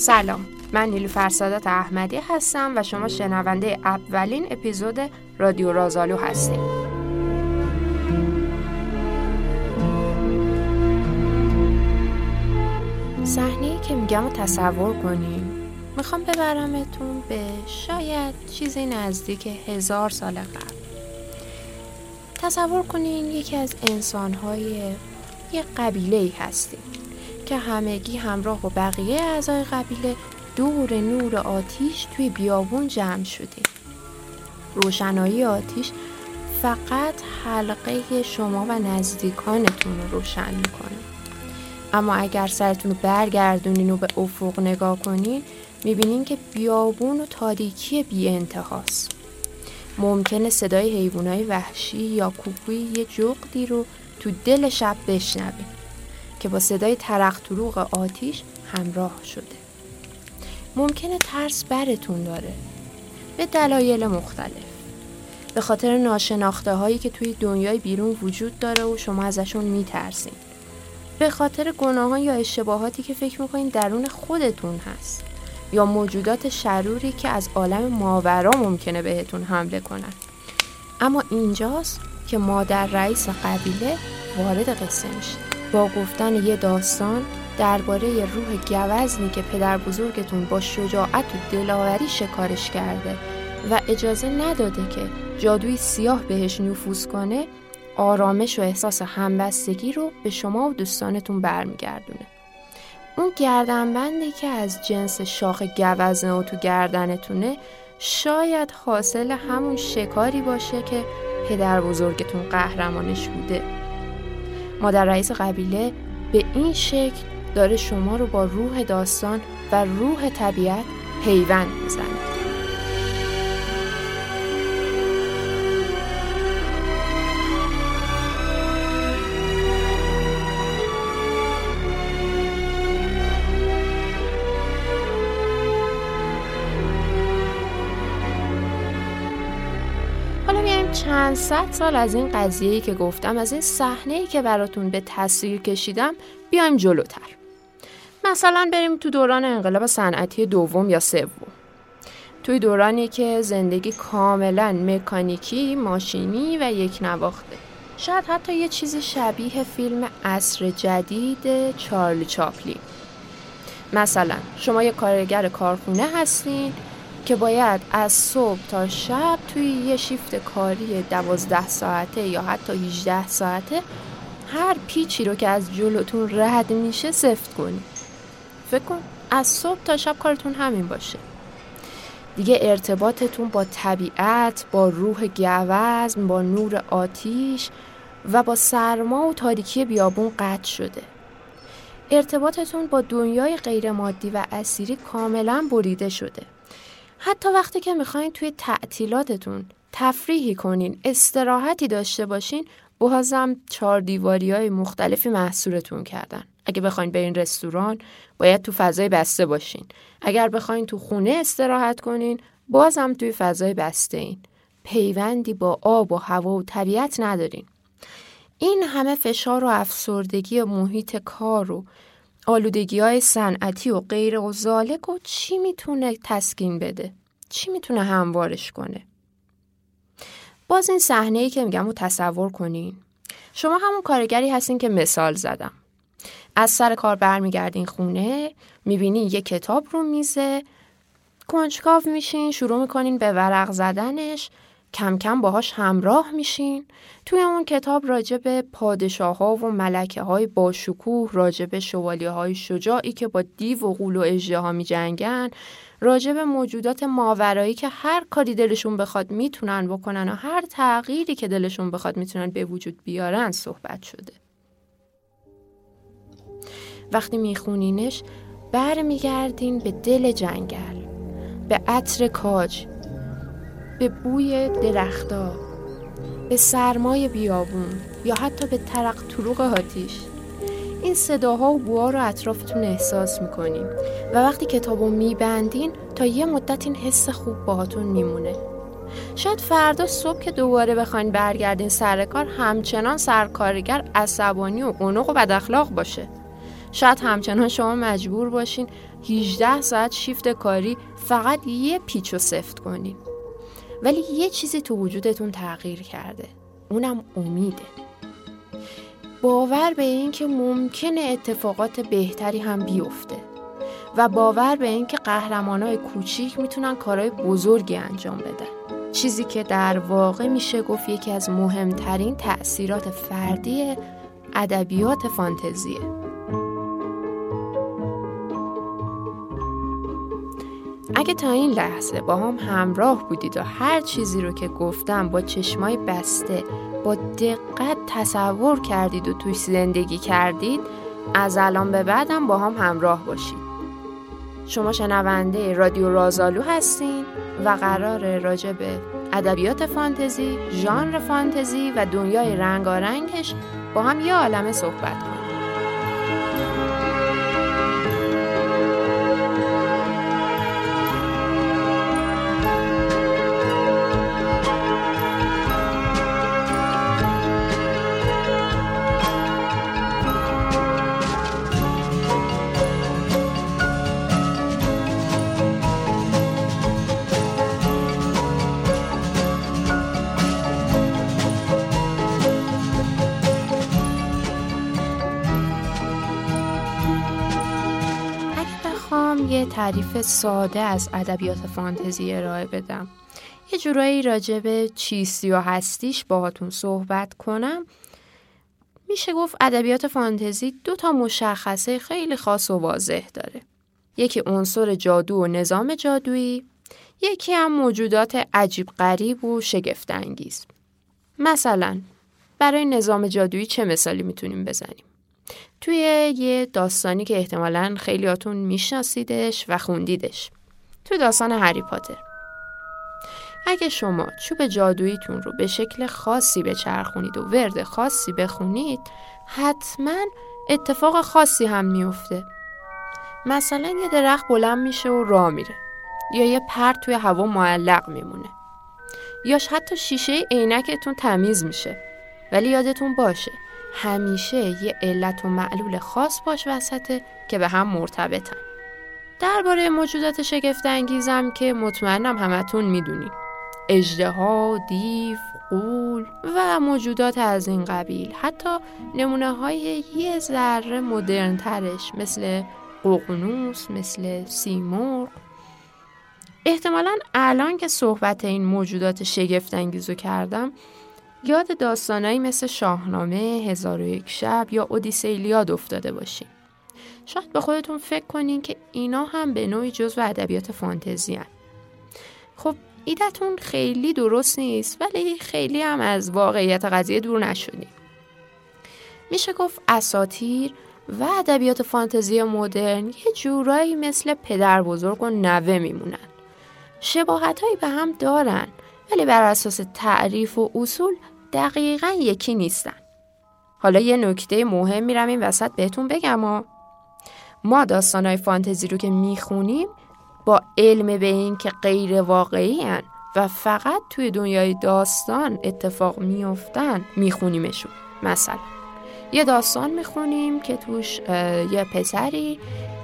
سلام. من نیلو فرسادات احمدی هستم و شما شنونده اولین اپیزود رادیو رازالو هستیم. صحنه که میگم تصور کنیم می‌خوام ببرمتون به شاید چیزی نزدیک هزار سال قبل. تصور کنین یکی از انسانهای یه قبیله ای هستیم. که همگی همراه با بقیه اعضای قبیله دور نور آتیش توی بیابون جمع شدیم. روشنایی آتیش فقط حلقه شما و نزدیکانتون رو روشن می‌کنه. اما اگر سرتون رو برگردونین و به افق نگاه کنین می‌بینین که بیابون و تاریکی بی انتهاست. ممکنه صدای حیوانای وحشی یا کوکوی یه جغدی رو تو دل شب بشنویم که با صدای ترق طروق آتیش همراه شده. ممکنه ترس برتون داره. به دلایل مختلف. به خاطر ناشناخته هایی که توی دنیای بیرون وجود داره و شما ازشون میترسین. به خاطر گناهان یا اشتباهاتی که فکر می‌کنین درون خودتون هست. یا موجودات شروری که از عالم ماورا ممکنه بهتون حمله کنن. اما اینجاست که مادر رئیس قبیله وارد قصه میشه. با گفتن یه داستان درباره روح گوزنی که پدر بزرگتون با شجاعت و دلاوری شکارش کرده و اجازه نداده که جادوی سیاه بهش نفوذ کنه آرامش و احساس همبستگی رو به شما و دوستانتون برمیگردونه. اون گردنبندی که از جنس شاخ گوزنه و تو گردنتونه شاید حاصل همون شکاری باشه که پدر بزرگتون قهرمانش بوده. مادر رئیس قبیله به این شکل داره شما رو با روح داستان و روح طبیعت پیوند می‌زنه. چند صد سال از این قضیه‌ای که گفتم از این صحنه‌ای که براتون به تصویر کشیدم بیایم جلوتر. مثلا بریم تو دوران انقلاب صنعتی دوم یا سوم. توی دورانی که زندگی کاملا مکانیکی، ماشینی و یک نواخته. شاید حتی یه چیزی شبیه فیلم عصر جدید چارلی چاپلین. مثلا شما یه کارگر کارخونه هستین که باید از صبح تا شب توی یه شیفت کاری دوازده ساعته یا حتی 18 ساعته هر پیچی رو که از جلوتون رد میشه سفت کنی. فکر کن از صبح تا شب کارتون همین باشه. دیگه ارتباطتون با طبیعت با روح گوزن با نور آتیش و با سرما و تاریکی بیابون قطع شده. ارتباطتون با دنیای غیرمادی و اسیری کاملا بریده شده. حتی وقتی که می‌خواین توی تعطیلاتتون تفریحی کنین استراحتی داشته باشین بازم چهار دیواری های مختلفی محصورتون کردن. اگه بخواین برین رستوران باید تو فضای بسته باشین. اگر بخواین تو خونه استراحت کنین بازم توی فضای بسته این پیوندی با آب و هوا و طبیعت ندارین. این همه فشار و افسردگی و محیط کار و آلودگی های صنعتی و غیر و زالک و چی می‌تونه تسکین بده؟ چی می‌تونه هموارش کنه؟ باز این صحنه ای که میگم رو تصور کنین شما همون کارگری هستین که مثال زدم از سر کار برمیگردین خونه می‌بینین یه کتاب رو میزه کنجکاو میشین شروع می‌کنین به ورق زدنش کم کم باهاش همراه میشین. توی اون کتاب راجع به پادشاه ها و ملکه های باشکوه راجع به شوالیه های شجاعی که با دیو و غول و اجده ها می جنگن راجع به موجودات ماورایی که هر کاری دلشون بخواد می‌تونن بکنن و هر تغییری که دلشون بخواد می‌تونن به وجود بیارن صحبت شده. وقتی میخونینش برمیگردین به دل جنگل به عطر کاج به بوی درختا به سرمای بیابون یا حتی به ترق طروق آتیش. این صداها و بوها رو اطرافتون احساس می‌کنین و وقتی کتابو میبندین تا یه مدت این حس خوب باهاتون میمونه. شاید فردا صبح که دوباره بخواین برگردین سر کار همچنان سرکارگر عصبانی و قنق و بد اخلاق باشه. شاید همچنان شما مجبور باشین 18 ساعت شیفت کاری فقط یه پیچ و سفت کنین. ولی یه چیزی تو وجودتون تغییر کرده. اونم امیده. باور به این که ممکنه اتفاقات بهتری هم بیفته و باور به این که قهرمانای کوچیک می‌تونن کارهای بزرگی انجام بدن. چیزی که در واقع میشه گفت یکی از مهمترین تأثیرات فردی ادبیات فانتزیه. اگه تا این لحظه با هم همراه بودید و هر چیزی رو که گفتم با چشمای بسته با دقت تصور کردید و توی زندگی کردید از الان به بعدم با هم همراه باشید شما شنونده رادیو رازالو هستین و قرار راجع به ادبیات فانتزی، ژانر فانتزی و دنیای رنگارنگش با هم یه عالمه صحبت. تعریف ساده از ادبیات فانتزی ارائه بدم. یه جورایی راجع به چیستی و هستیش باهاتون صحبت کنم. میشه گفت ادبیات فانتزی دو تا مشخصه خیلی خاص و واضح داره. یکی عنصر جادو و نظام جادویی یکی هم موجودات عجیب غریب و شگفت انگیز مثلا برای نظام جادویی چه مثالی می‌تونیم بزنیم؟ توی یه داستانی که احتمالا خیلیاتون میشناسیدش و خوندیدش. توی داستان هری پاتر. اگه شما چوب جادوییتون رو به شکل خاصی بچرخونید و ورد خاصی بخونید حتما اتفاق خاصی هم میفته مثلا یه درخت بلند میشه و راه میره. یا یه پر توی هوا معلق میمونه. یا حتی شیشه عینکتون تمیز میشه. ولی یادتون باشه همیشه یه علت و معلول خاص باش وسطه که به هم مرتبطن. درباره موجودات شگفت انگیزم که مطمئنم همتون می‌دونید اجده دیو، قول و موجودات از این قبیل. حتی نمونه های یه ذره مدرن ترش مثل ققنوس مثل سیمرغ. احتمالا الان که صحبت این موجودات شگفت انگیزو کردم یاد داستانایی مثل شاهنامه، هزار و یک شب یا اودیسیلیاد افتاده باشین. شاید به خودتون فکر کنین که اینا هم به نوعی جزو ادبیات فانتزی هن. خب ایدتون خیلی درست نیست ولی خیلی هم از واقعیت قضیه دور نشدیم. میشه گفت اساتیر و ادبیات فانتزی مدرن یه جورایی مثل پدر بزرگ و نوه میمونن. شباهت هایی به هم دارن ولی بر اساس تعریف و اصول دقیقا یکی نیستن. حالا یه نکته مهم میرم این وسط بهتون بگم و ما داستانهای فانتزی رو که می‌خونیم با علم به این که غیر واقعی هن و فقط توی دنیای داستان اتفاق میفتن میخونیمشون مثلا یه داستان می‌خونیم که توش یه پسری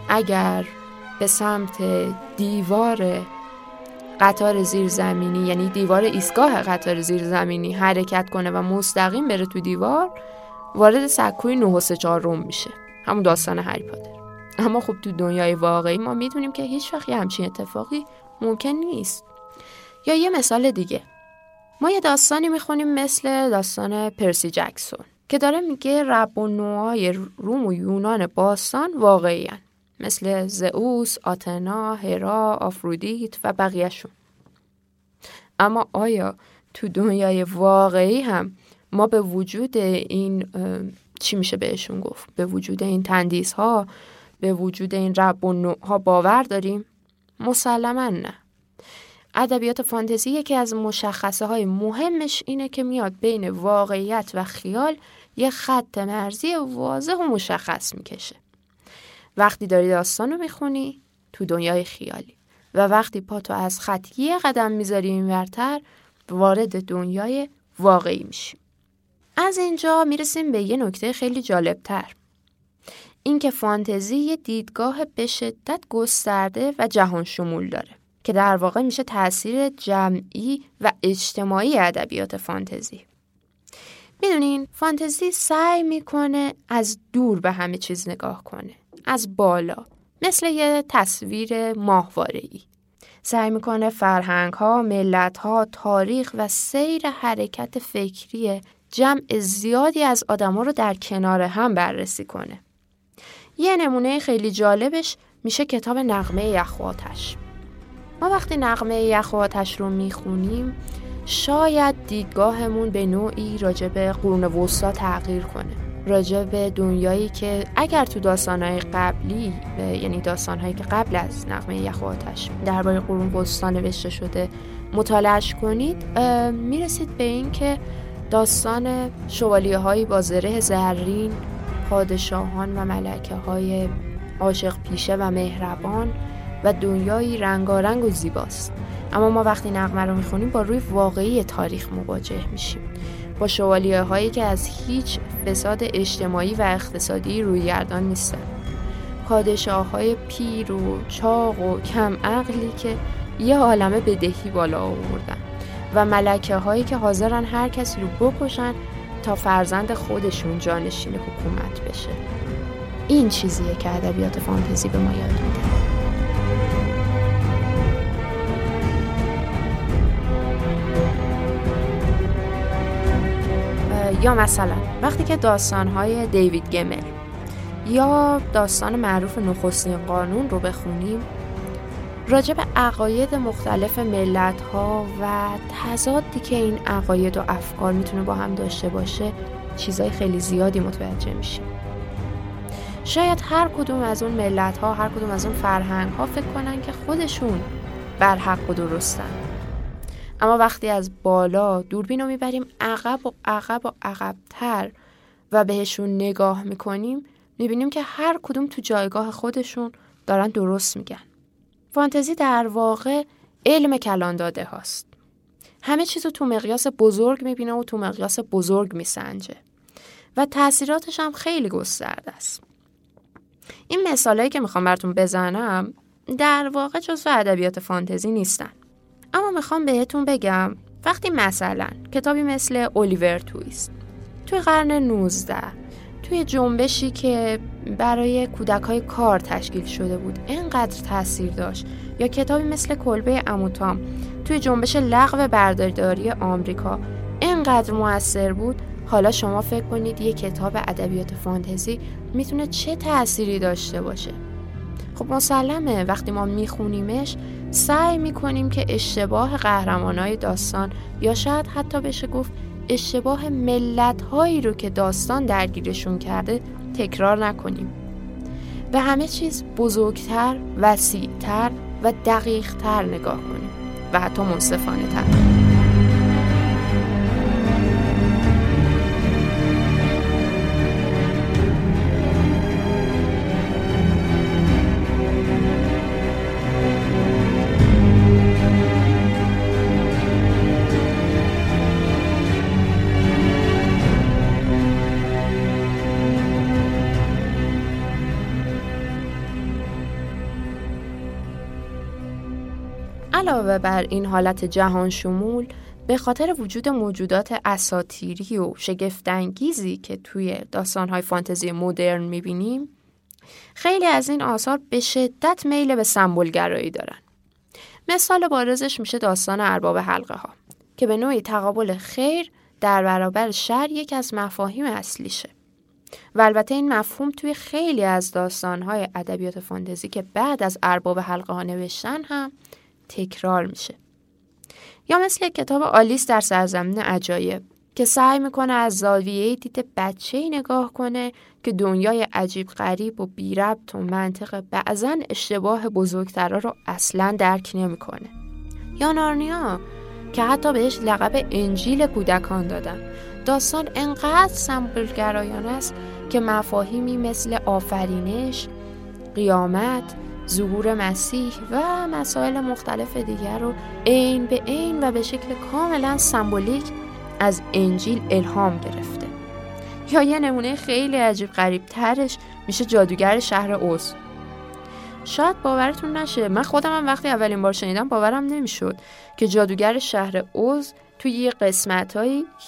اگر به سمت دیوار قطار زیرزمینی یعنی دیوار ایستگاه قطار زیرزمینی حرکت کنه و مستقیم بره تو دیوار وارد سکوی 9 و روم میشه. همون داستان هری پاتر. اما خب تو دنیای واقعی ما می‌دونیم که هیچ وقت همچین اتفاقی ممکن نیست. یا یه مثال دیگه. ما یه داستانی می‌خونیم مثل داستان پرسی جکسون که داره میگه رب و نوعای روم و یونان باستان واقعی مثل زئوس، آتنا، هرا، آفرودیت و بقیهشون. اما آیا تو دنیای واقعی هم ما به وجود این چی میشه بهشون گفت؟ به وجود این تندیس ها به وجود این رب و نوع ها باور داریم؟ مسلما نه. ادبیات فانتزی یکی از مشخصه های مهمش اینه که میاد بین واقعیت و خیال یه خط مرزی واضح و مشخص می‌کشه. وقتی داری داستان رو می‌خونی تو دنیای خیالی و وقتی پاتو از خط یه قدم می‌ذاری اینورتر وارد دنیای واقعی میشی از اینجا می‌رسیم به یه نکته خیلی جالبتر. اینکه فانتزی یه دیدگاه به شدت گسترده و جهان شمول داره که در واقع میشه تاثیر جمعی و اجتماعی ادبیات فانتزی. می‌دونین فانتزی سعی می‌کنه از دور به همه چیز نگاه کنه. از بالا مثل یه تصویر ماهواره سعی می‌کنه فرهنگ ها، ملت ها، تاریخ و سیر حرکت فکری جمع زیادی از آدما رو در کنار هم بررسی کنه. یه نمونه خیلی جالبش میشه کتاب نقمه یخواتش. ما وقتی نقمه یخواتش رو می‌خونیم شاید دیدگاهمون به نوعی راجع به قرون وسطا تغییر کنه. راجع به دنیایی که اگر تو داستانهای قبلی یعنی داستانهایی که قبل از نقمه یخ و آتش درباره قرون وسطا نوشته شده مطالعش کنید می‌رسید به این که داستان شوالیه هایی با زره زرین پادشاهان و ملکه های عاشق پیشه و مهربان و دنیایی رنگارنگ و زیباست. اما ما وقتی نقمه رو می‌خونیم با روی واقعی تاریخ مواجه میشیم. با شوالیه هایی که از هیچ فساد اجتماعی و اقتصادی روی گردان نیستن. پادشاه های پیر و چاق و کم عقلی که یه عالمه بدهی بالا آوردن و ملکه هایی که حاضرن هر کسی رو بکشن تا فرزند خودشون جانشین حکومت بشه. این چیزیه که ادبیات فانتزی به ما یاد میده. یا مثلا وقتی که داستانهای دیوید گمل یا داستان معروف نخستین قانون رو بخونیم راجع به عقاید مختلف ملت ها و تضادی که این عقاید و افکار می‌تونه با هم داشته باشه چیزای خیلی زیادی متوجه میشیم. شاید هر کدوم از اون ملت ها هر کدوم از اون فرهنگ ها فکر کنن که خودشون بر حق و درستن. اما وقتی از بالا دوربین رو می‌بریم عقب و عقب و عقبتر و بهشون نگاه می‌کنیم می‌بینیم که هر کدوم تو جایگاه خودشون دارن درست میگن. فانتزی در واقع علم کلان داده هاست. همه چیز رو تو مقیاس بزرگ می‌بینه و تو مقیاس بزرگ میسنجه. و تاثیراتش هم خیلی گسترده است. این مثالهایی که می‌خوام براتون بزنم در واقع جزو ادبیات فانتزی نیستن. اما می‌خوام بهتون بگم وقتی مثلا کتابی مثل الیور تویست توی قرن 19 توی جنبشی که برای کودک های کار تشکیل شده بود اینقدر تاثیر داشت یا کتابی مثل کلبه اموتام توی جنبش لغو بردارداری آمریکا اینقدر موثر بود حالا شما فکر کنید یه کتاب ادبیات فانتزی می‌تونه چه تأثیری داشته باشه؟ خب مسلمه وقتی ما میخونیمش سعی می‌کنیم که اشتباه قهرمانای داستان یا شاید حتی بشه گفت اشتباه ملت هایی رو که داستان درگیرشون کرده تکرار نکنیم به همه چیز بزرگتر، وسیعتر و دقیقتر نگاه کنیم و حتی منصفانه تر. علاوه بر این حالت جهان شمول به خاطر وجود موجودات اساتیری و شگفتانگیزی که توی داستانهای فانتزی مدرن می‌بینیم خیلی از این آثار به شدت میل به سمبولگرایی دارن. مثال بارزش میشه داستان ارباب حلقه ها که به نوعی تقابل خیر در برابر شر یک از مفاهیم اصلیشه. و البته این مفهوم توی خیلی از داستانهای ادبیات فانتزی که بعد از ارباب حلقه ها نوشتن هم تکرار میشه. یا مثل کتاب آلیس در سرزمین عجایب که سعی می‌کنه از زاویه دید بچه ای نگاه کنه که دنیای عجیب غریب و بی ربط و منطق بعضا اشتباه بزرگترا رو اصلا درک نمی‌کنه. یا نارنیا که حتی بهش لقب انجیل کودکان دادن. داستان انقدر سمبولگرایانه است که مفاهیمی مثل آفرینش قیامت ظهور مسیح و مسائل مختلف دیگر رو عین به عین و به شکل کاملا سمبولیک از انجیل الهام گرفته. یا یه نمونه خیلی عجیب غریب ترش میشه جادوگر شهر اوز. شاید باورتون نشه من خودم هم وقتی اولین بار شنیدم باورم نمی‌شد که جادوگر شهر اوز توی یه قسمت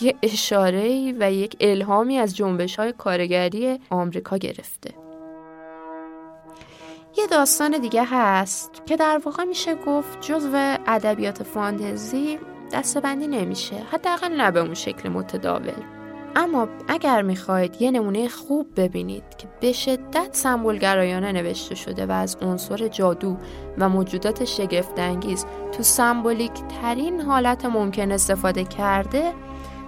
یه اشاره و یک الهامی از جنبش های کارگری آمریکا گرفته. یه داستان دیگه هست که در واقع میشه گفت جزو ادبیات فانتزی دستبندی نمیشه. حداقل نه به اون شکل متداول. اما اگر می‌خواید یه نمونه خوب ببینید که به شدت سمبولگرایانه نوشته شده و از عنصر جادو و موجودات شگفتانگیز تو سمبولیک ترین حالت ممکن استفاده کرده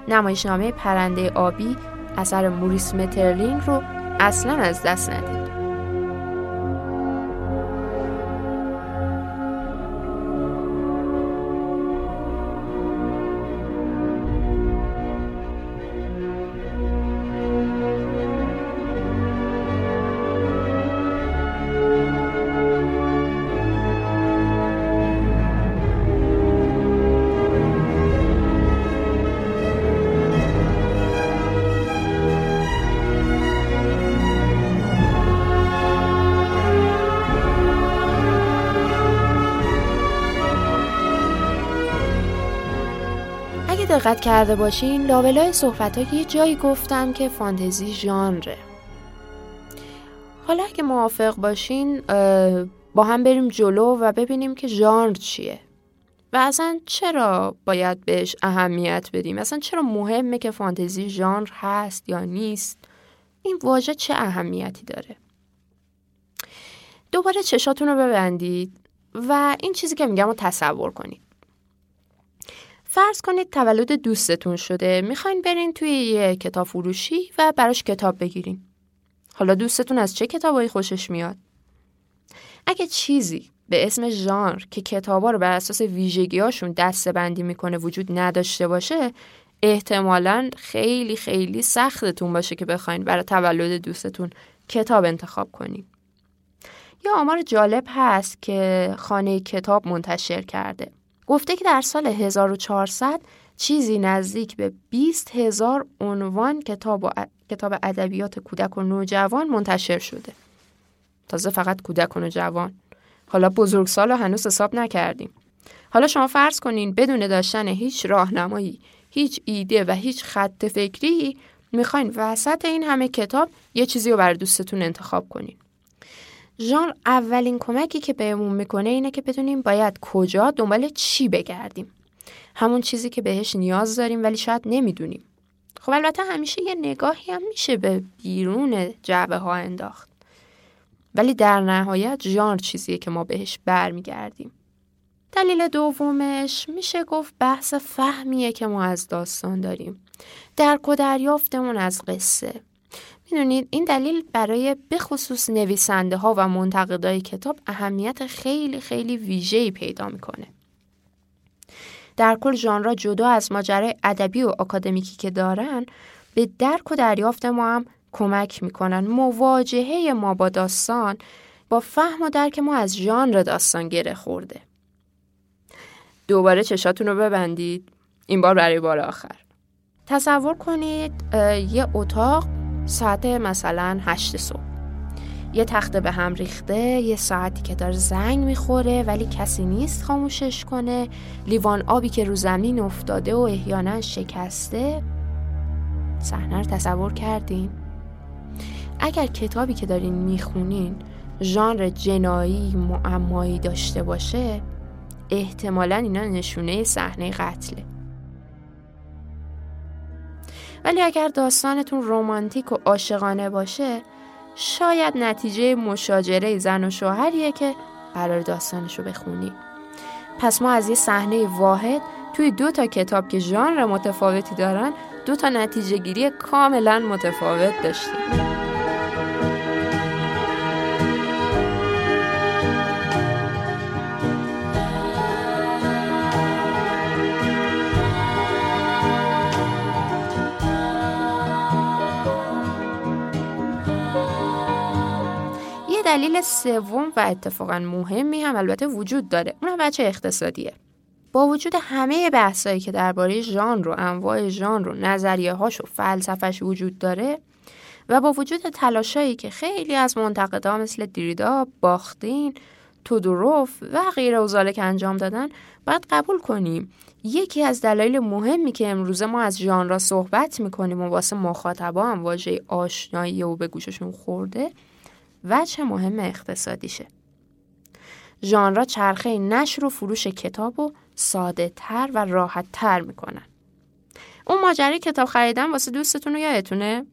نمایشنامه پرنده آبی اثر موریس مترلینگ رو اصلا از دست ندید. دقت کرده باشین لابلای صحبت ها یه جایی گفتم که فانتزی ژانره. حالا اگه موافق باشین با هم بریم جلو و ببینیم که ژانر چیه. و اصلا چرا باید بهش اهمیت بدیم؟ اصلا چرا مهمه که فانتزی ژانر هست یا نیست؟ این واژه چه اهمیتی داره؟ دوباره چشاتون رو ببندید و این چیزی که میگم رو تصور کنید. فرض کنید تولد دوستتون شده. می‌خواین برین توی یه کتاب فروشی و براش کتاب بگیرین. حالا دوستتون از چه کتابایی خوشش میاد؟ اگه چیزی به اسم ژانر که کتابا رو بر اساس ویژگیهاشون دسته بندی می‌کنه وجود نداشته باشه احتمالا خیلی خیلی سختتون باشه که بخواین برای تولد دوستتون کتاب انتخاب کنین. یا آمار جالب هست که خانه کتاب منتشر کرده. گفته که در سال 1400 چیزی نزدیک به 20 هزار عنوان کتاب و کتاب ادبیات کودک و نوجوان منتشر شده. تازه فقط کودک و نوجوان. حالا بزرگسال رو هنوز حساب نکردیم. حالا شما فرض کنین بدون داشتن هیچ راهنمایی، هیچ ایده و هیچ خط فکری می‌خواین وسط این همه کتاب یه چیزی رو برای دوستتون انتخاب کنین. ژان اولین کمکی که بهمون می‌کنه اینه که بدونیم باید کجا دنبال چی بگردیم. همون چیزی که بهش نیاز داریم ولی شاید نمی‌دونیم. خب البته همیشه یه نگاهی هم میشه به بیرون جعبه ها انداخت. ولی در نهایت ژانر چیزیه که ما بهش برمیگردیم. دلیل دومش میشه گفت بحث فهمیه که ما از داستان داریم. درک و دریافتمون از قصه. می‌دونید این دلیل برای بخصوص نویسنده ها و منتقدای کتاب اهمیت خیلی خیلی ویژه‌ای پیدا می‌کنه. در کل ژانرها جدا از ماجرای ادبی و آکادمیکی که دارن به درک و دریافت ما هم کمک می‌کنن. مواجهه ما با داستان با فهم و درک ما از ژانر داستان گره خورده. دوباره چشاتون رو ببندید. این بار برای بار آخر. تصور کنید یه اتاق ساعت مثلا هشت صبح. یه تخته به هم ریخته یه ساعتی که داره زنگ می‌خوره ولی کسی نیست خاموشش کنه. لیوان آبی که رو زمین افتاده و احیانا شکسته. صحنه رو تصور کردین؟ اگر کتابی که دارین می‌خونین ژانر جنایی معمایی داشته باشه احتمالا اینا نشونه صحنه قتله. ولی اگر داستانتون رومانتیک و عاشقانه باشه شاید نتیجه مشاجره زن و شوهریه که قرار داستانش رو بخونی. پس ما از یه صحنه واحد توی دو تا کتاب که ژانر متفاوتی دارن دو تا نتیجه گیری کاملا متفاوت داشتیم. دلیل سوم و اتفاقا مهمی هم البته وجود داره. اونم بچه اقتصادیه. با وجود همه بحثایی که درباره ژانر و انواع ژانر و نظریه هاش و فلسفش وجود داره و با وجود تلاشایی که خیلی از منتقدا مثل دیریدا، باختین، تودوروف و غیر اوزالک انجام دادن باید قبول کنیم. یکی از دلایل مهمی که امروزه ما از ژانرا صحبت می‌کنیم و واسه مخاطبا هم واژه آشنایی و به گوششون خورده وجه مهم اقتصادیشه ژانرا چرخه نشر و فروش کتاب و ساده تر و راحت تر می‌کنن اون ماجرای کتاب خریدن واسه دوستتون رو یادتونه؟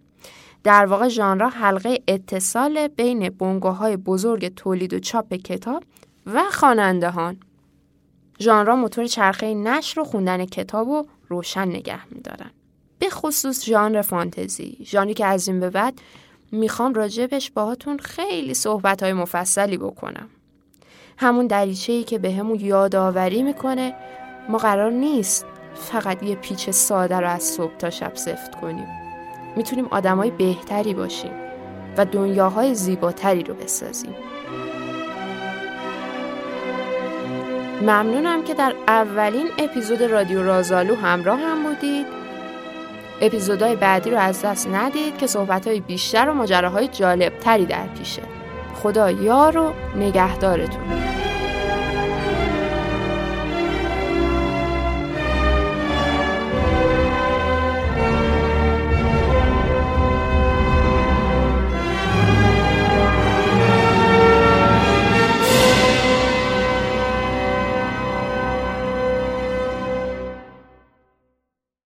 در واقع ژانرا حلقه اتصال بین بنگاهای بزرگ تولید و چاپ کتاب و خوانندهان. ژانرا موتور چرخه نشر و خوندن کتاب و روشن نگه میدارن. به خصوص ژانر فانتزی، ژانری که از این به بعد می‌خوام راجبش باهاتون خیلی صحبت های مفصلی بکنم. همون دریچه ای که به یادآوری می‌کنه ما قرار نیست فقط یه پیچ ساده رو از صبح تا شب سفت کنیم. می‌تونیم آدمای بهتری باشیم و دنیاهای زیباتری رو بسازیم. ممنونم که در اولین اپیزود رادیو رازالو همراه هم بودید. اپیزودهای بعدی رو از دست ندید که صحبتهای بیشتر و ماجراهای جالبتری در پیشه. خدا یار و نگهدارتون.